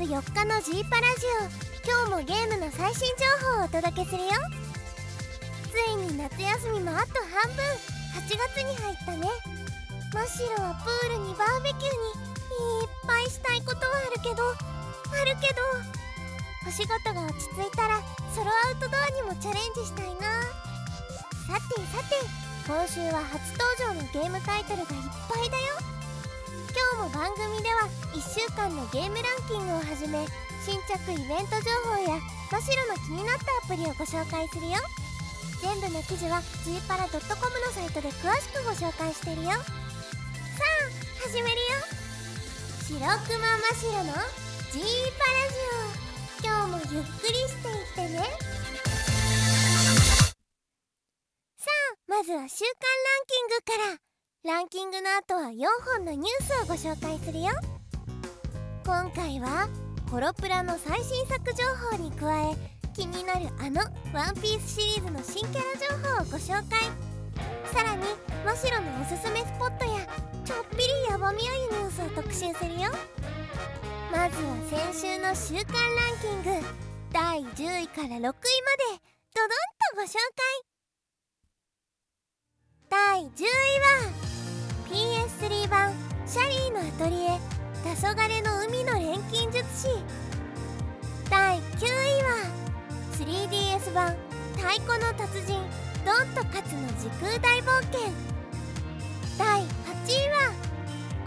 4日の G パラジオ。今日もゲームの最新情報をお届けするよ。ついに夏休みもあと半分。8月に入ったね。真っ白はプールにバーベキューにいっぱいしたいことはあるけど。あるけどお仕事が落ち着いたらソロアウトドアにもチャレンジしたいな。さてさて今週は初登場のゲームタイトルがいっぱいだよ。今日も番組では1週間のゲームランキングをはじめ新着イベント情報や真っ白の気になったアプリをご紹介するよ。全部の記事は g パラ .com のサイトで詳しくご紹介してるよ。さあ始めるよ。白熊真白の G パラジオ。今日もゆっくりしていってね。さあまずは週間ランキングから。ランキングの後は4本のニュースをご紹介するよ。今回はコロプラの最新作情報に加え気になるあの「ワンピースシリーズの新キャラ情報をご紹介。さらに真白のおすすめスポットやちょっぴりヤバみあゆニュースを特集するよ。まずは先週の週間ランキング第10位から6位までドドンとご紹介。第10位は PS3 版「シャリーのアトリエ黄昏の海の錬金術師」第9位は 3DS 版「太鼓の達人ドンと勝つの時空大冒険」第8位は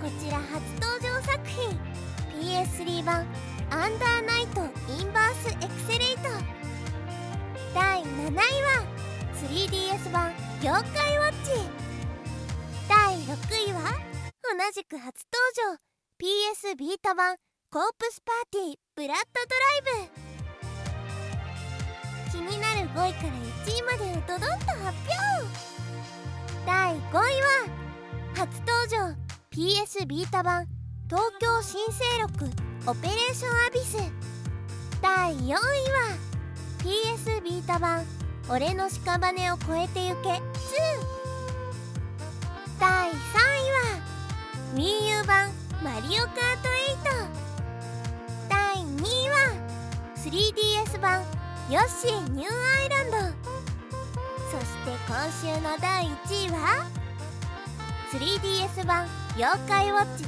こちら初登場作品 PS3 版「アンダーナイトインバースエクセレイト」第7位は 3DS 版「妖怪ウォッチ」位は同じく初登場。PS ビータ版「コープスパーティーブラッドドライブ」気になる5位から1位までをドドンと発表。第5位は初登場。PS ビータ版東京新勢力オペレーションアビス。第4位は PS ビータ版俺の屍を越えてゆけ2第3位は WiiU 版マリオカート8第2位は 3DS 版ヨッシーニューアイランドそして今週の第1位は 3DS 版妖怪ウォッチ2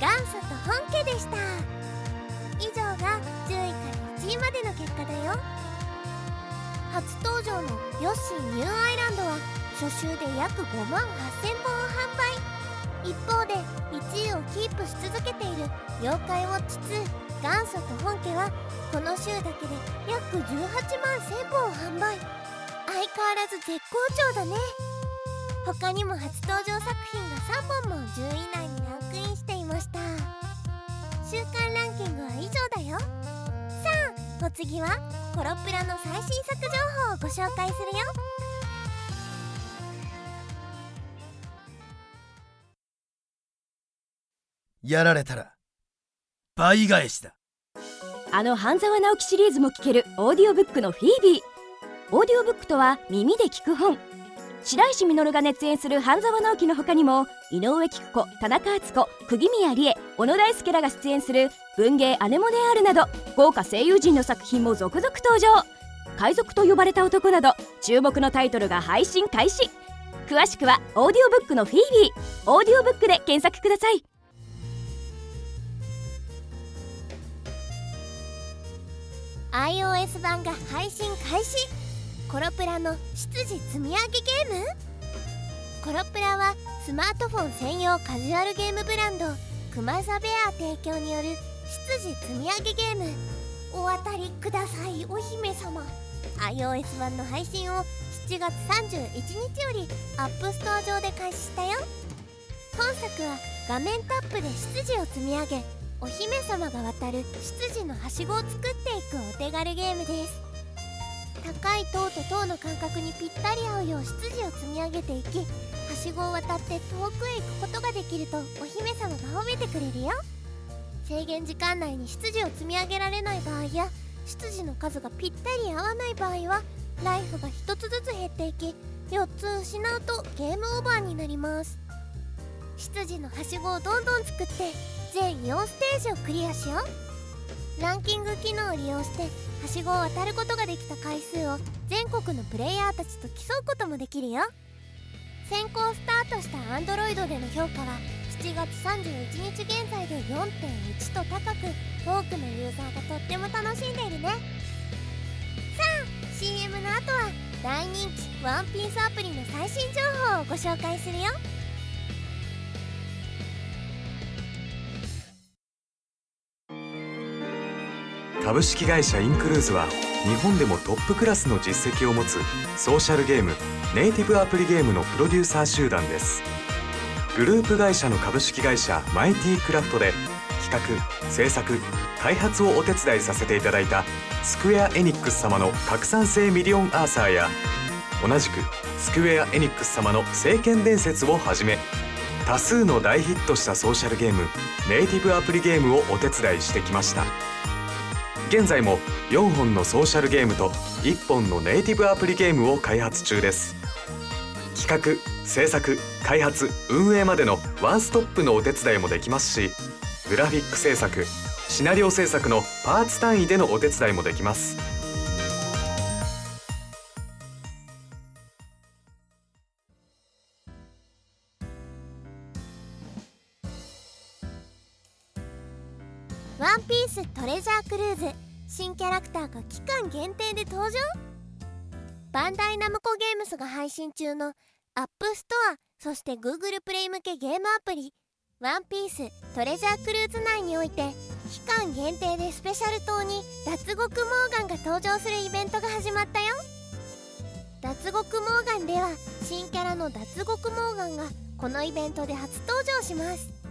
元祖と本家でした以上が10位から1位までの結果だよ初登場のヨッシーニューアイランドは初週で約5万8000本を販売。一方で1位をキープし続けている妖怪ウォッチ2元祖と本家はこの週だけで約18万1000本を販売。相変わらず絶好調だね。他にも初登場作品が3本も10位以内にランクインしていました。週間ランキングは以上だよ。さあお次はコロプラの最新作情報をご紹介するよ。やられたら。倍返しだ。あの半沢直樹シリーズも聞けるオーディオブックのフィービー。オーディオブックとは耳で聞く本。白石稔が熱演する半沢直樹の他にも井上菊子田中敦子釘宮理恵小野大輔らが出演する文芸アネモネアールなど豪華声優陣の作品も続々登場。海賊と呼ばれた男など注目のタイトルが配信開始。詳しくはオーディオブックのフィービー。オーディオブックで検索ください。iOS 版が配信開始。コロプラの執事積み上げゲーム？コロプラはスマートフォン専用カジュアルゲームブランドクマザベア提供による執事積み上げゲーム。お渡りくださいお姫様。iOS 版の配信を7月31日より App Store 上で開始したよ。本作は画面タップで執事を積み上げお姫様が渡る執事のはしごを作っていくお手軽ゲームです。高い塔と塔の間隔にぴったり合うよう執事を積み上げていきはしごを渡って遠くへ行くことができるとお姫様が褒めてくれるよ。制限時間内に執事を積み上げられない場合や執事の数がぴったり合わない場合はライフが1つずつ減っていき4つ失うとゲームオーバーになります。執事のはしごをどんどん作って全4ステージをクリアしようランキング機能を利用してはしごを渡ることができた回数を全国のプレイヤーたちと競うこともできるよ先行スタートした Android での評価は7月31日現在で4.1と高く多くのユーザーがとっても楽しんでいるねさあ CM の後は大人気ワンピースアプリの最新情報をご紹介するよ株式会社インクルーズは日本でもトップクラスの実績を持つソーシャルゲームネイティブアプリゲームのプロデューサー集団です。グループ会社の株式会社マイティクラフトで企画制作開発をお手伝いさせていただいたスクエア・エニックス様の拡散性ミリオンアーサーや同じくスクエア・エニックス様の聖剣伝説をはじめ多数の大ヒットしたソーシャルゲームネイティブアプリゲームをお手伝いしてきました。現在も4本のソーシャルゲームと1本のネイティブアプリゲームを開発中です。企画制作開発運営までのワンストップのお手伝いもできますしグラフィック制作シナリオ制作のパーツ単位でのお手伝いもできます。が期間限定で登場？バンダイナムコゲームスが配信中のアップストアそして Google プレイ向けゲームアプリワンピーストレジャークルーズ内において期間限定でスペシャル島に脱獄モーガンが登場するイベントが始まったよ。脱獄モーガンでは新キャラの脱獄モーガンがこのイベントで初登場します。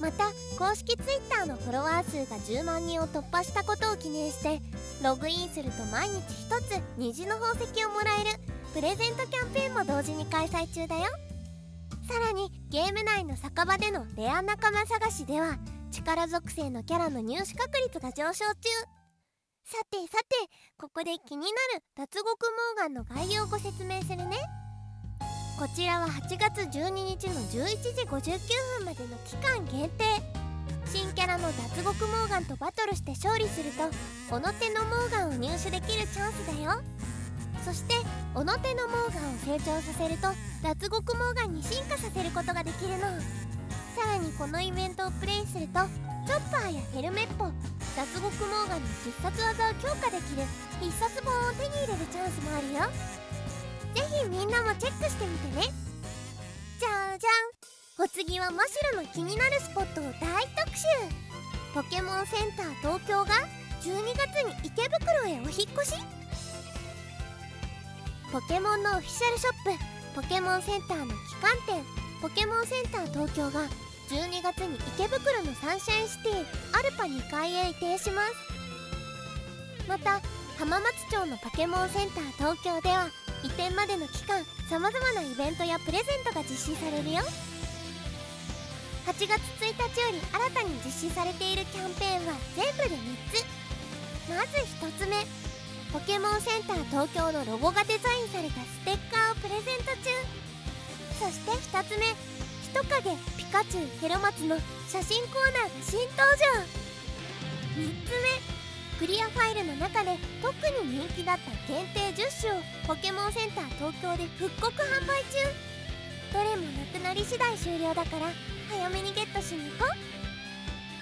また公式 Twitter のフォロワー数が10万人を突破したことを記念してログインすると毎日1つ虹の宝石をもらえるプレゼントキャンペーンも同時に開催中だよ。さらにゲーム内の酒場でのレア仲間探しでは力属性のキャラの入手確率が上昇中。さてさてここで気になる脱獄モーガンの概要をご説明するね。こちらは8月12日の11時59分までの期間限定。新キャラの脱獄モーガンとバトルして勝利するとこの手のモーガンを入手できるチャンスだよ。そして小野手のモーガンを成長させると脱獄モーガンに進化させることができるの。さらにこのイベントをプレイするとチョッパーやヘルメッポ脱獄モーガンの必殺技を強化できる。必殺本を手に入れるチャンスもあるよ。ぜひみんなもチェックしてみてね。じゃじゃん。お次はマシュルの気になるスポットを大特集。ポケモンセンター東京が12月に池袋へお引越し。ポケモンのオフィシャルショップポケモンセンターの旗艦店。ポケモンセンター東京が12月に池袋のサンシャインシティアルパ2階へ移転します。また浜松町のポケモンセンター東京では移転までの期間さまざまなイベントやプレゼントが実施されるよ。8月1日より新たに実施されているキャンペーンは全部で3つ。まず1つ目ポケモンセンター東京のロゴがデザインされたステッカーをプレゼント中。そして2つ目人影ピカチュウヘロマツの写真コーナーが新登場。3つ目クリアファイルの中で特に人気だ限定10種をポケモンセンター東京で復刻販売中。どれもなくなり次第終了だから早めにゲットしに行こ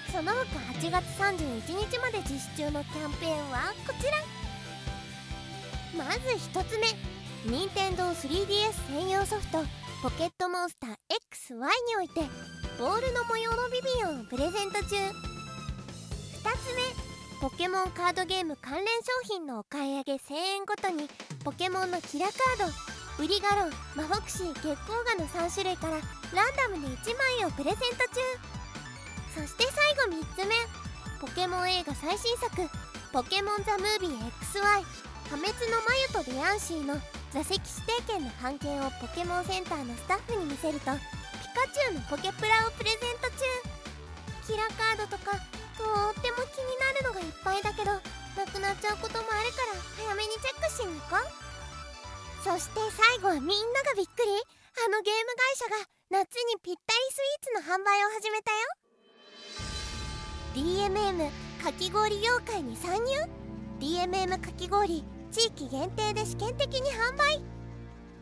う。その他8月31日まで実施中のキャンペーンはこちら。まず1つ目任天堂 3DS 専用ソフトポケットモンスター XY においてボールの模様のビビオンをプレゼント中。2つ目ポケモンカードゲーム関連商品のお買い上げ1000円ごとにポケモンのキラカードウリガロンマフォクシー月光ガの3種類からランダムで1枚をプレゼント中。そして最後3つ目ポケモン映画最新作「ポケモン・ザ・ムービー XY 破滅のマユとデアンシーの座席指定券の半券をポケモンセンターのスタッフに見せるとピカチュウのポケプラをプレゼント中。キラカードとかとっても気になるのがいっぱいだけどなくなっちゃうこともあるから早めにチェックしに行こう。そして最後はみんながびっくり。あのゲーム会社が夏にぴったりスイーツの販売を始めたよ。DMM かき氷業界に参入 DMM かき氷地域限定で試験的に販売。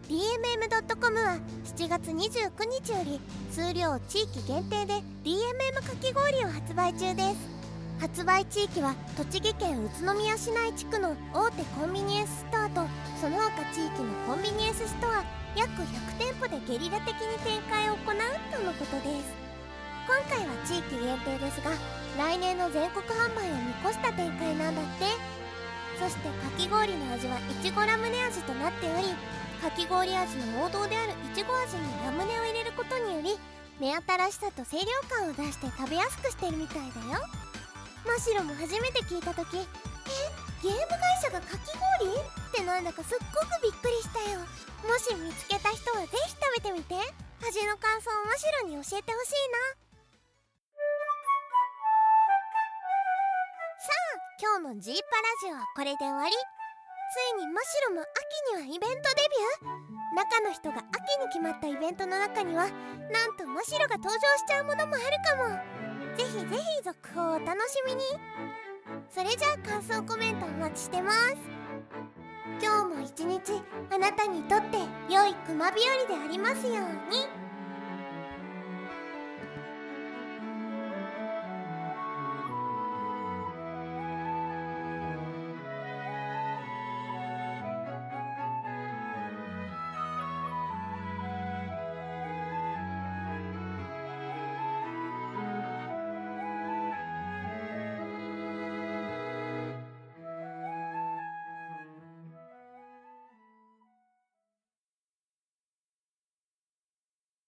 DMM.com は7月29日より数量地域限定で DMM かき氷を発売中です。発売地域は栃木県宇都宮市内地区の大手コンビニエンスストアとその他地域のコンビニエンスストア約100店舗でゲリラ的に展開を行うとのことです。今回は地域限定ですが来年の全国販売を見越した展開なんだって。そしてかき氷の味はいちごラムネ味となっておりかき氷味の王道であるいちご味にラムネを入れることにより目新しさと清涼感を出して食べやすくしてるみたいだよ。マシロも初めて聞いた時えゲーム会社がかき氷？ってなんだかすっごくびっくりしたよ。もし見つけた人はぜひ食べてみて。味の感想をマシロに教えてほしいな。さあ今日の G パラジオはこれで終わり。ついにマシロも秋にはイベントデビュー。中の人が秋に決まったイベントの中にはなんとマシロが登場しちゃうものもあるかも。ぜひぜひ続報をお楽しみにそれじゃあ感想コメントお待ちしてます今日も一日あなたにとって良い熊日和でありますように。